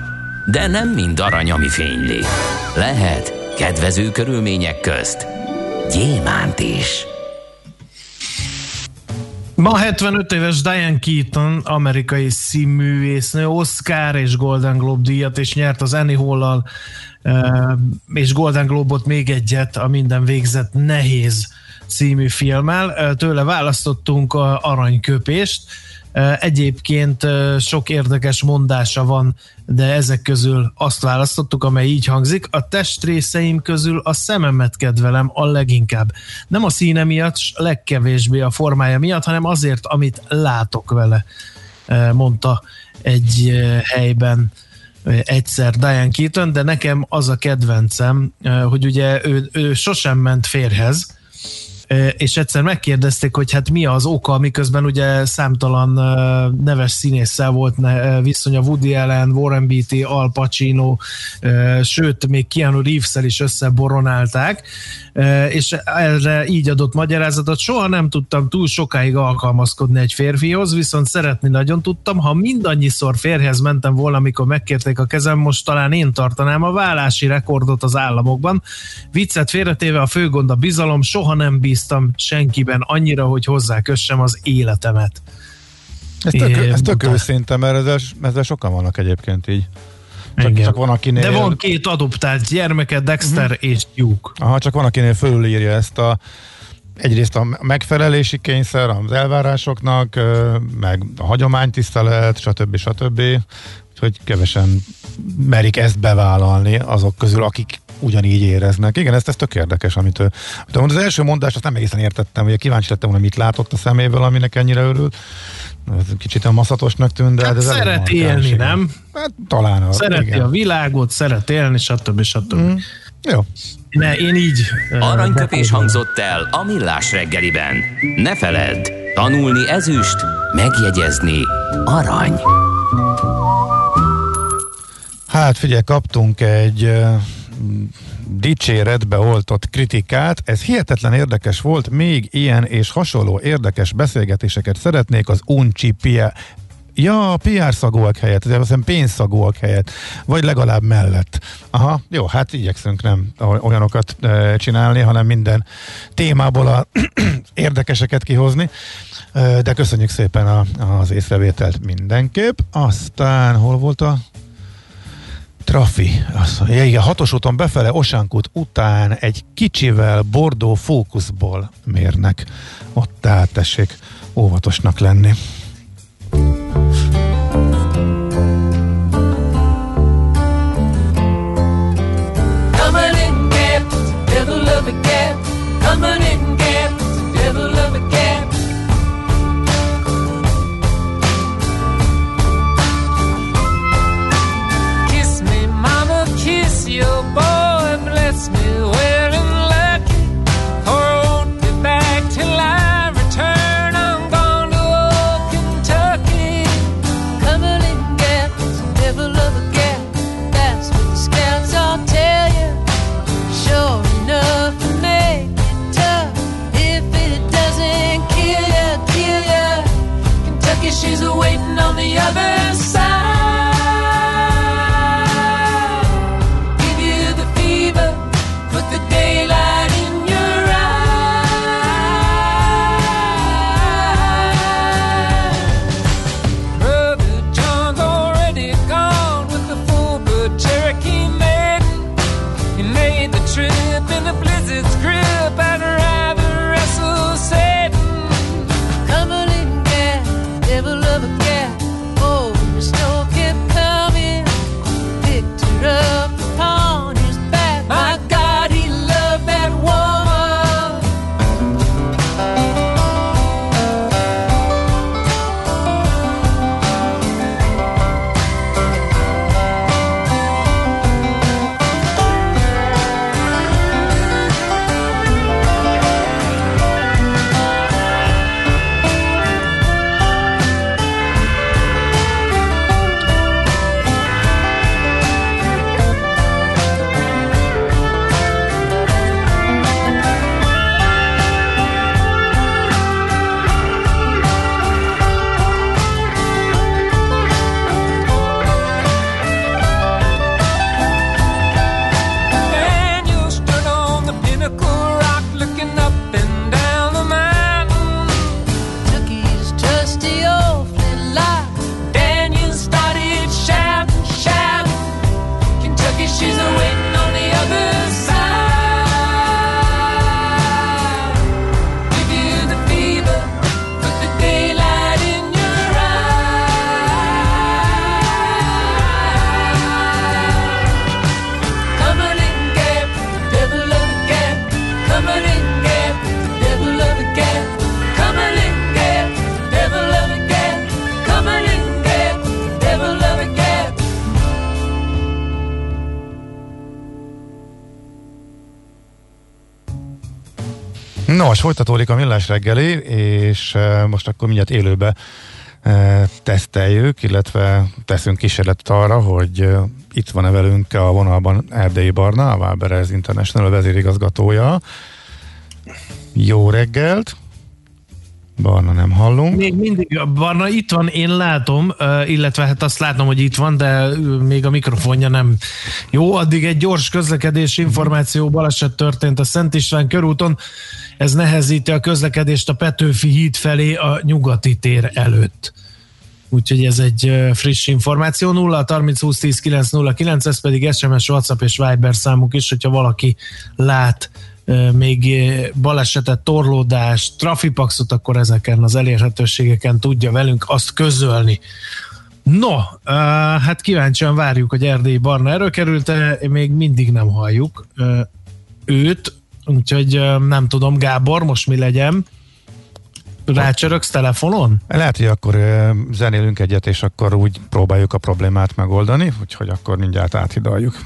De nem mind arany, ami fényli. Lehet kedvező körülmények közt gyémánt is. Ma 75 éves Diane Keaton, amerikai színművésznő, Oscar és Golden Globe díjat, és nyert az Annie Hall-al, és Golden Globe-ot még egyet a minden végzett nehéz című filmmel. Tőle választottunk aranyköpést. Egyébként sok érdekes mondása van, de ezek közül azt választottuk, amely így hangzik. A testrészeim közül a szememet kedvelem a leginkább. Nem a színe miatt, legkevésbé a formája miatt, hanem azért, amit látok vele, mondta egy helyben egyszer Diane Keaton, de nekem az a kedvencem, hogy ugye ő, ő sosem ment férhez, és egyszer megkérdezték, hogy hát mi az oka, miközben ugye számtalan neves színésszel volt viszony a Woody Allen, Warren Beatty, Al Pacino, sőt, még Keanu reeves is összeboronálták, és erre így adott magyarázatot. Soha nem tudtam túl sokáig alkalmazkodni egy férfihoz, viszont szeretni nagyon tudtam. Ha mindannyiszor férhez mentem volna, amikor megkérték a kezem, most talán én tartanám a vállási rekordot az államokban. Viccet félretéve a fő gond a bizalom, soha nem bíztam senkiben annyira, hogy hozzá kössem az életemet. Ez tök, ez tök őszinte, mert ezzel, ezzel sokan vannak egyébként így. Csak, csak van, akinél... De van két adoptált gyermeke, Dexter uh-huh. és Duke. Aha, csak van, akinél fölülírja ezt a egyrészt a megfelelési kényszer az elvárásoknak, meg a hagyománytisztelet, stb. stb. Hogy kevesen merik ezt bevállalni azok közül, akik ugyanígy éreznek. Igen, ez, ez tök érdekes, amit ő... Az első mondást azt nem egészen értettem, hogy kíváncsi lettem volna, mit látott a szeméből, aminek ennyire örült. Ez kicsit a maszatosnak tűnt, de... Hát ez szeret élni, igen. nem? Hát talán. A, szereti igen. a világot, szeret élni, stb. stb. Mm. Jó. Ne, én így... Aranyköpés hangzott el a millás reggeliben. Ne feledd, tanulni ezüst, megjegyezni arany. Hát figyelj, kaptunk egy dicséretbe oltott kritikát. Ez hihetetlen érdekes volt, még ilyen és hasonló érdekes beszélgetéseket szeretnék az Uncsi Pia Ja, PR szagúak helyett, de azt pénzszagúak helyett, vagy legalább mellett. Aha, jó, hát igyekszünk nem olyanokat e, csinálni, hanem minden témából a érdekeseket kihozni, e, de köszönjük szépen a, az észrevételt mindenképp. Aztán hol volt a Trafi, azt mondja, igen, hatos úton befele Osánkút után egy kicsivel bordó fókuszból mérnek. Ott tessék óvatosnak lenni. Coming in trip in the blizzard's grip. Folytatódik a millás reggeli, és uh, most akkor mindjárt élőbe uh, teszteljük, illetve teszünk kísérletet arra, hogy uh, itt van-e velünk a vonalban Erdei Barna, a Waberers International vezérigazgatója. Jó reggelt! Barna nem hallunk. Még mindig, Barna itt van, én látom, illetve hát azt látom, hogy itt van, de még a mikrofonja nem jó. Addig egy gyors közlekedés információ, baleset történt a Szent István körúton. Ez nehezíti a közlekedést a Petőfi híd felé a nyugati tér előtt. Úgyhogy ez egy friss információ. 0 30 20 10 9 0 9, ez pedig SMS, WhatsApp és Viber számuk is, hogyha valaki lát még balesetet, torlódást, trafipaxot, akkor ezeken az elérhetőségeken tudja velünk azt közölni. No, hát kíváncsian várjuk, hogy Erdély Barna erről került, még mindig nem halljuk őt, úgyhogy nem tudom, Gábor, most mi legyen? Rácsöröksz telefonon? Lehet, hogy akkor zenélünk egyet, és akkor úgy próbáljuk a problémát megoldani, úgyhogy akkor mindjárt áthidaljuk.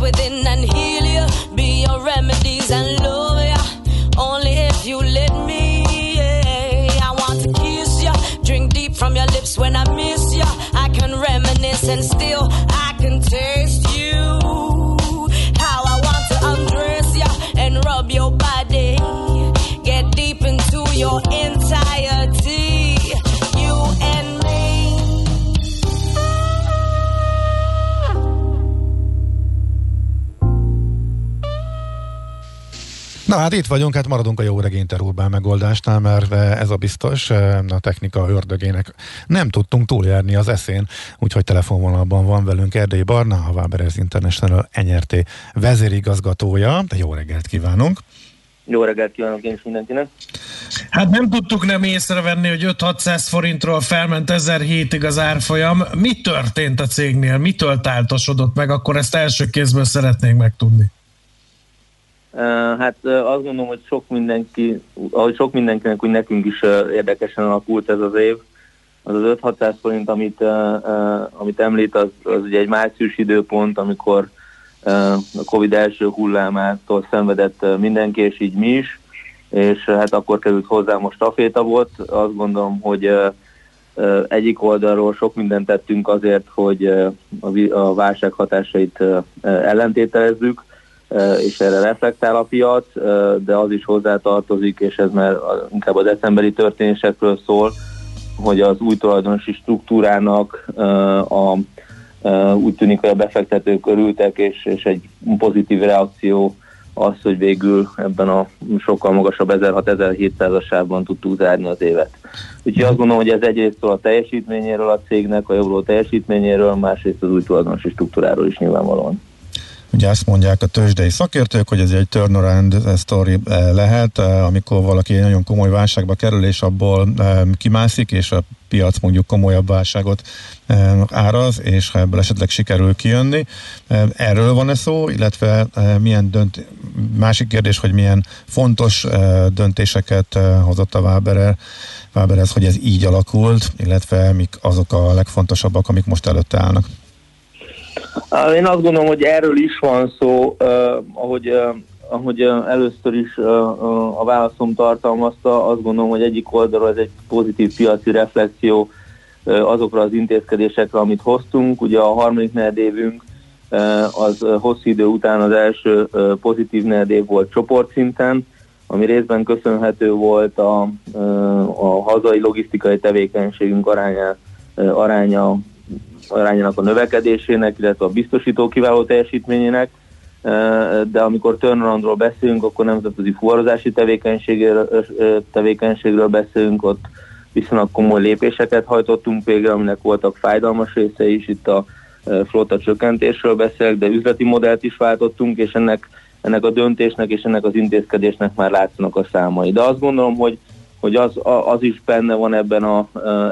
Within hát itt vagyunk, hát maradunk a jó regényterurbán megoldásnál, mert ez a biztos, eh, a technika ördögének nem tudtunk túljárni az eszén, úgyhogy telefonvonalban van velünk Erdély Barna, a Waberers International NRT vezérigazgatója, de jó reggelt kívánunk! Jó reggelt kívánok én is mindenkinek. Hát nem tudtuk nem észrevenni, hogy 5-600 forintról felment 1007-ig az árfolyam. Mi történt a cégnél? Mitől táltosodott meg? Akkor ezt első kézből szeretnénk megtudni. Hát azt gondolom, hogy sok mindenki, ahogy sok mindenkinek, úgy nekünk is érdekesen alakult ez az év. Az az 5-600 forint, amit, amit említ, az, az ugye egy március időpont, amikor a Covid első hullámától szenvedett mindenki, és így mi is, és hát akkor került hozzá most a volt. Azt gondolom, hogy egyik oldalról sok mindent tettünk azért, hogy a, válság hatásait ellentételezzük, és erre reflektál a piac, de az is hozzátartozik, és ez már a- inkább a decemberi történésekről szól, hogy az új tulajdonosi struktúrának a, uh, úgy tűnik, hogy a befektetők örültek, és, és egy pozitív reakció az, hogy végül ebben a sokkal magasabb 1600-1700-asában tudtuk zárni az évet. Úgyhogy azt gondolom, hogy ez egyrészt a teljesítményéről a cégnek, a euró teljesítményéről, másrészt az új tulajdonosi struktúráról is nyilvánvalóan. Ugye azt mondják a tőzsdei szakértők, hogy ez egy turnaround story eh, lehet, eh, amikor valaki egy nagyon komoly válságba kerül, és abból eh, kimászik, és a piac mondjuk komolyabb válságot áraz, és ha ebből esetleg sikerül kijönni. Erről van-e szó, illetve milyen dönt... másik kérdés, hogy milyen fontos döntéseket hozott a Waberer, Waberez, hogy ez így alakult, illetve mik azok a legfontosabbak, amik most előtte állnak. Én azt gondolom, hogy erről is van szó, ahogy, ahogy először is a válaszom tartalmazta, azt gondolom, hogy egyik oldalról ez egy pozitív piaci reflexió azokra az intézkedésekre, amit hoztunk. Ugye a harmadik negyedévünk az hosszú idő után az első pozitív negyedév volt csoportszinten, ami részben köszönhető volt a, a hazai logisztikai tevékenységünk aránya, aránya arányának a növekedésének, illetve a biztosító kiváló teljesítményének, de amikor turnaroundról beszélünk, akkor nemzetközi fuvarozási tevékenységről, tevékenységről beszélünk, ott viszonylag komoly lépéseket hajtottunk végre, aminek voltak fájdalmas része is, itt a flotta csökkentésről beszélek, de üzleti modellt is váltottunk, és ennek, ennek a döntésnek és ennek az intézkedésnek már látszanak a számai. De azt gondolom, hogy, hogy az, az is benne van ebben a,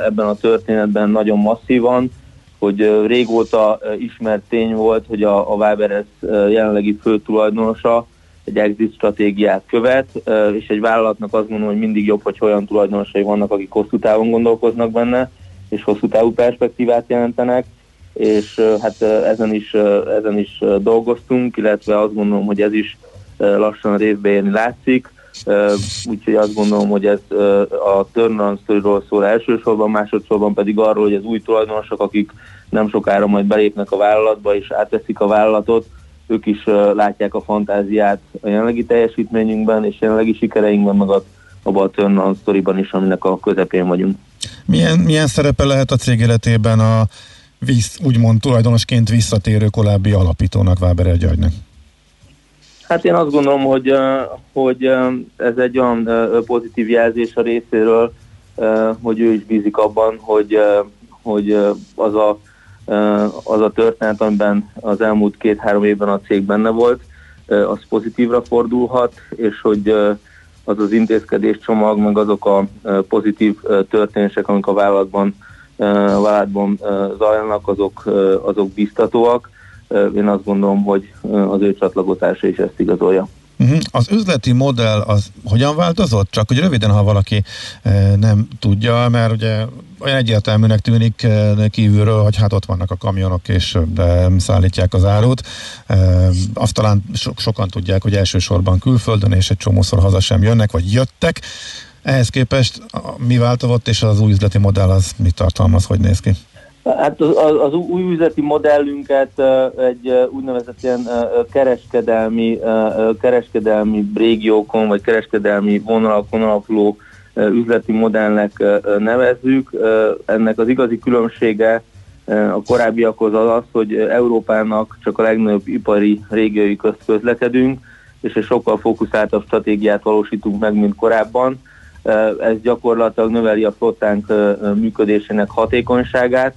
ebben a történetben nagyon masszívan, hogy régóta ismert tény volt, hogy a, a Waberers jelenlegi főtulajdonosa egy exit stratégiát követ, és egy vállalatnak azt mondom, hogy mindig jobb, hogy olyan tulajdonosai vannak, akik hosszú távon gondolkoznak benne, és hosszú távú perspektívát jelentenek, és hát ezen is, ezen is dolgoztunk, illetve azt gondolom, hogy ez is lassan részbe érni látszik, úgyhogy azt gondolom, hogy ez a turnaround story szól elsősorban, másodszorban pedig arról, hogy az új tulajdonosok, akik nem sokára majd belépnek a vállalatba és átveszik a vállalatot, ők is látják a fantáziát a jelenlegi teljesítményünkben és jelenlegi sikereinkben, meg abban a turnaround storyban is, aminek a közepén vagyunk. Milyen, milyen szerepe lehet a cég életében a víz, úgymond tulajdonosként visszatérő korábbi alapítónak, Váber Györgynek? Hát én azt gondolom, hogy, hogy ez egy olyan pozitív jelzés a részéről, hogy ő is bízik abban, hogy, hogy az a, az a történet, amiben az elmúlt két-három évben a cég benne volt, az pozitívra fordulhat, és hogy az az intézkedés csomag, meg azok a pozitív történések, amik a vállalatban, vállalatban zajlanak, azok, azok biztatóak én azt gondolom, hogy az ő csatlakozása is ezt igazolja. Uh-huh. Az üzleti modell az hogyan változott? Csak hogy röviden, ha valaki nem tudja, mert ugye olyan egyértelműnek tűnik kívülről, hogy hát ott vannak a kamionok és szállítják az árut. Azt talán so- sokan tudják, hogy elsősorban külföldön és egy csomószor haza sem jönnek, vagy jöttek. Ehhez képest mi változott, és az új üzleti modell az mit tartalmaz, hogy néz ki? Hát az, az új üzleti modellünket egy úgynevezett ilyen kereskedelmi, kereskedelmi régiókon, vagy kereskedelmi vonalakon alapuló üzleti modellnek nevezzük. Ennek az igazi különbsége a korábbiakhoz az az, hogy Európának csak a legnagyobb ipari régiói közt közlekedünk, és egy sokkal fókuszáltabb stratégiát valósítunk meg, mint korábban. Ez gyakorlatilag növeli a flottánk működésének hatékonyságát,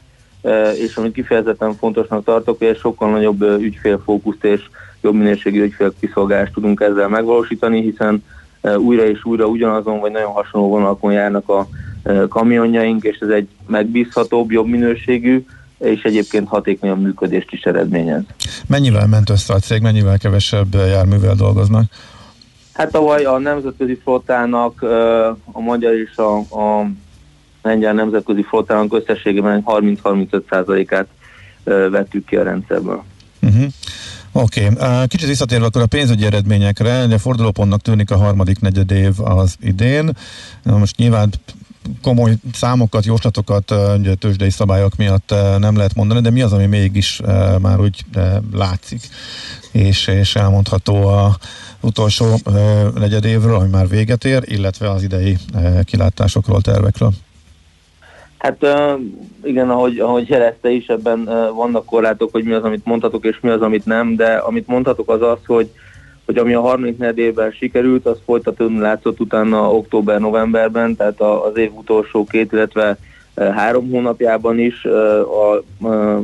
és amit kifejezetten fontosnak tartok, hogy egy sokkal nagyobb ügyfélfókuszt és jobb minőségű ügyfélkiszolgálást tudunk ezzel megvalósítani, hiszen újra és újra ugyanazon vagy nagyon hasonló vonalakon járnak a kamionjaink, és ez egy megbízhatóbb, jobb minőségű, és egyébként hatékonyabb működést is eredményez. Mennyivel ment össze a cég, mennyivel kevesebb járművel dolgoznak? Hát tavaly a nemzetközi flottának a magyar és a, a lengyel nemzetközi flottának összességében 30-35%-át vettük ki a rendszerből. Uh-huh. Oké, okay. kicsit visszatérve akkor a pénzügyi eredményekre, a fordulópontnak tűnik a harmadik negyed év az idén. Most nyilván komoly számokat, jóslatokat ugye, tőzsdei szabályok miatt nem lehet mondani, de mi az, ami mégis már úgy látszik, és, és elmondható a utolsó negyed évről, ami már véget ér, illetve az idei kilátásokról, tervekről? Hát igen, ahogy, ahogy jelezte is, ebben vannak korlátok, hogy mi az, amit mondhatok, és mi az, amit nem, de amit mondhatok az az, hogy, hogy ami a harmadik negyedében sikerült, az folytatódni látszott utána október-novemberben, tehát az év utolsó két, illetve három hónapjában is. A, a,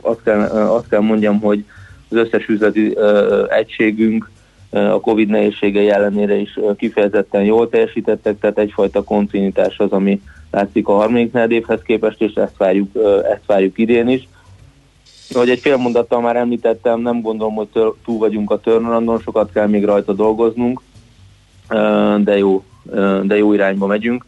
azt, kell, azt kell mondjam, hogy az összes üzleti egységünk a Covid nehézségei ellenére is kifejezetten jól teljesítettek, tehát egyfajta kontinuitás az, ami látszik a harmadik évhez képest, és ezt várjuk, ezt várjuk idén is. Ahogy egy fél mondattal már említettem, nem gondolom, hogy túl vagyunk a turnaroundon, sokat kell még rajta dolgoznunk, de jó, de jó irányba megyünk,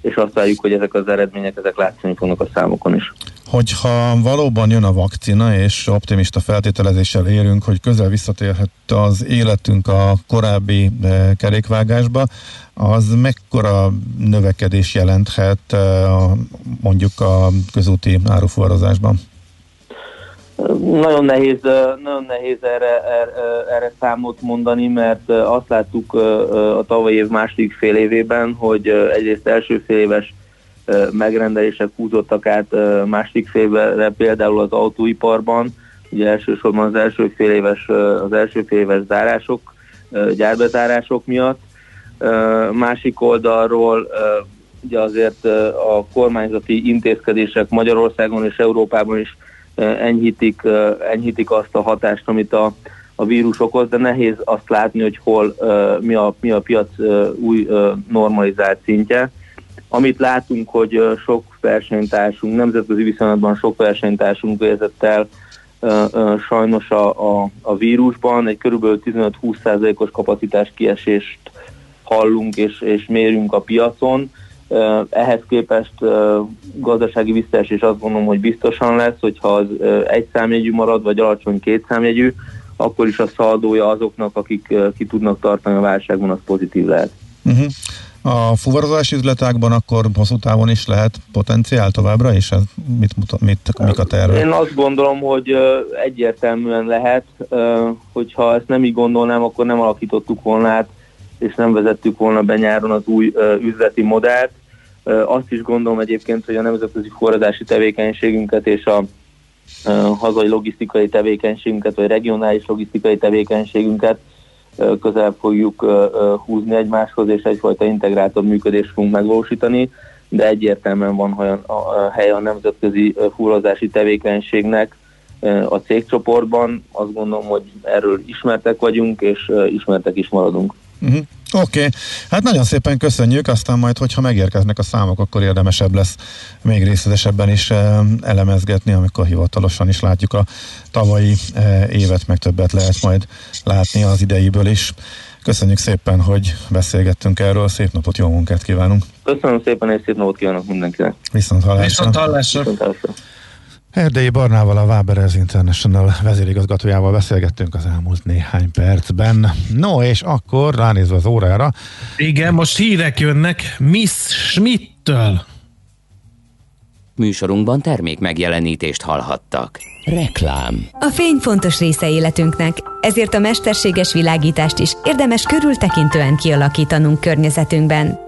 és azt várjuk, hogy ezek az eredmények, ezek látszani fognak a számokon is. Hogyha valóban jön a vakcina, és optimista feltételezéssel érünk, hogy közel visszatérhet az életünk a korábbi kerékvágásba, az mekkora növekedés jelenthet mondjuk a közúti árufuvarozásban? Nagyon nehéz, nagyon nehéz erre, erre, erre számot mondani, mert azt láttuk a tavalyi év második fél évében, hogy egyrészt első fél éves megrendelések húzottak át másik félre, például az autóiparban, ugye elsősorban az első fél éves, az első fél éves zárások, gyárbezárások miatt, Másik oldalról ugye azért a kormányzati intézkedések Magyarországon és Európában is enyhítik, enyhítik azt a hatást, amit a, a vírus okoz, de nehéz azt látni, hogy hol mi a, mi a piac új normalizált szintje. Amit látunk, hogy sok versenytársunk, nemzetközi viszonylatban sok versenytársunk vérzett el sajnos a, a, a vírusban, egy kb. 15-20%-os kapacitás kiesést hallunk és, és mérünk a piacon. Ehhez képest gazdasági visszaesés azt gondolom, hogy biztosan lesz, hogyha az egy számjegyű marad, vagy alacsony két számjegyű, akkor is a szaldója azoknak, akik ki tudnak tartani a válságban, az pozitív lehet. Uh-huh. A fuvarozási üzletákban akkor hosszú távon is lehet potenciál továbbra, és ez mit, mutat, mit, mik a terve? Én azt gondolom, hogy egyértelműen lehet, hogyha ezt nem így gondolnám, akkor nem alakítottuk volna át, és nem vezettük volna be nyáron az új üzleti modellt. Azt is gondolom egyébként, hogy a nemzetközi forradási tevékenységünket és a hazai logisztikai tevékenységünket, vagy regionális logisztikai tevékenységünket közel fogjuk húzni egymáshoz, és egyfajta integráltabb működést fogunk megvalósítani, de egyértelműen van a hely a nemzetközi fullazási tevékenységnek a cégcsoportban. Azt gondolom, hogy erről ismertek vagyunk, és ismertek is maradunk. Uh-huh. Oké, okay. hát nagyon szépen köszönjük, aztán majd, hogyha megérkeznek a számok, akkor érdemesebb lesz még részletesebben is eh, elemezgetni, amikor hivatalosan is látjuk a tavalyi eh, évet, meg többet lehet majd látni az idejéből is. Köszönjük szépen, hogy beszélgettünk erről, szép napot, jó munkát kívánunk! Köszönöm szépen, és szép napot kívánok mindenkinek! Viszont hallásra! Viszont hallásra! Viszont hallásra. Erdélyi Barnával, a Waberers International vezérigazgatójával beszélgettünk az elmúlt néhány percben. No, és akkor ránézve az órára. Igen, most hírek jönnek Miss Schmidt-től. Műsorunkban termék megjelenítést hallhattak. Reklám. A fény fontos része életünknek, ezért a mesterséges világítást is érdemes körültekintően kialakítanunk környezetünkben.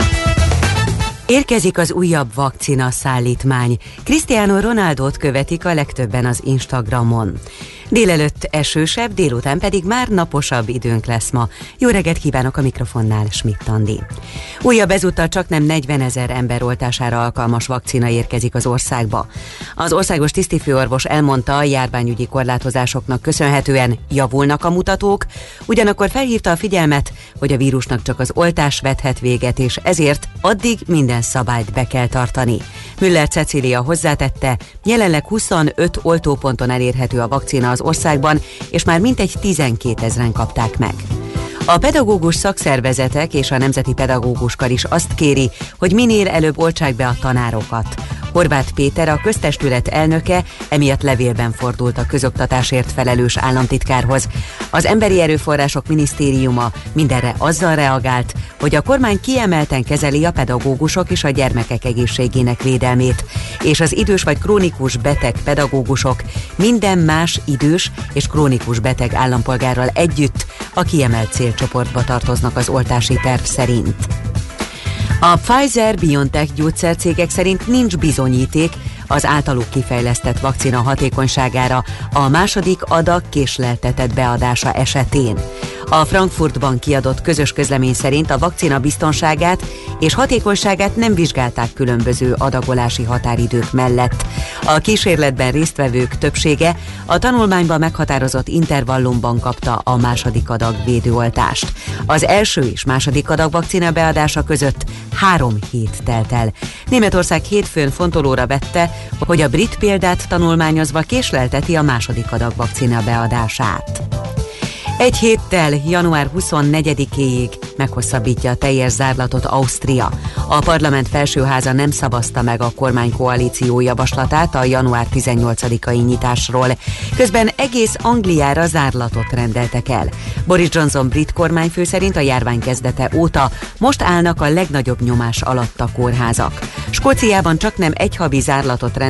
Érkezik az újabb vakcina szállítmány. Cristiano Ronaldot követik a legtöbben az Instagramon. Délelőtt esősebb, délután pedig már naposabb időnk lesz ma. Jó reggelt kívánok a mikrofonnál, Schmidt Andi. Újabb ezúttal csak nem 40 ezer ember oltására alkalmas vakcina érkezik az országba. Az országos tisztifőorvos elmondta, a járványügyi korlátozásoknak köszönhetően javulnak a mutatók, ugyanakkor felhívta a figyelmet, hogy a vírusnak csak az oltás vethet véget, és ezért addig minden szabályt be kell tartani. Müller Cecília hozzátette, jelenleg 25 oltóponton elérhető a vakcina az országban, és már mintegy 12 ezeren kapták meg. A pedagógus szakszervezetek és a Nemzeti Pedagógus Kar is azt kéri, hogy minél előbb oltsák be a tanárokat. Horváth Péter, a köztestület elnöke, emiatt levélben fordult a közoktatásért felelős államtitkárhoz. Az Emberi Erőforrások Minisztériuma mindenre azzal reagált, hogy a kormány kiemelten kezeli a pedagógusok és a gyermekek egészségének védelmét, és az idős vagy krónikus beteg pedagógusok minden más idős és krónikus beteg állampolgárral együtt a kiemelt célcsoportba tartoznak az oltási terv szerint. A Pfizer-BioNTech gyógyszercégek szerint nincs bizonyíték az általuk kifejlesztett vakcina hatékonyságára a második adag késleltetett beadása esetén. A Frankfurtban kiadott közös közlemény szerint a vakcina biztonságát és hatékonyságát nem vizsgálták különböző adagolási határidők mellett. A kísérletben résztvevők többsége a tanulmányban meghatározott intervallumban kapta a második adag védőoltást. Az első és második adag vakcina beadása között három hét telt el. Németország hétfőn fontolóra vette, hogy a brit példát tanulmányozva késlelteti a második adag vakcina beadását. Egy héttel, január 24-éig meghosszabbítja a teljes zárlatot Ausztria. A parlament felsőháza nem szavazta meg a kormánykoalíció javaslatát a január 18-ai nyitásról. Közben egész Angliára zárlatot rendeltek el. Boris Johnson brit kormányfő szerint a járvány kezdete óta most állnak a legnagyobb nyomás alatt a kórházak. Skóciában csak nem egy havi zárlatot rendeltek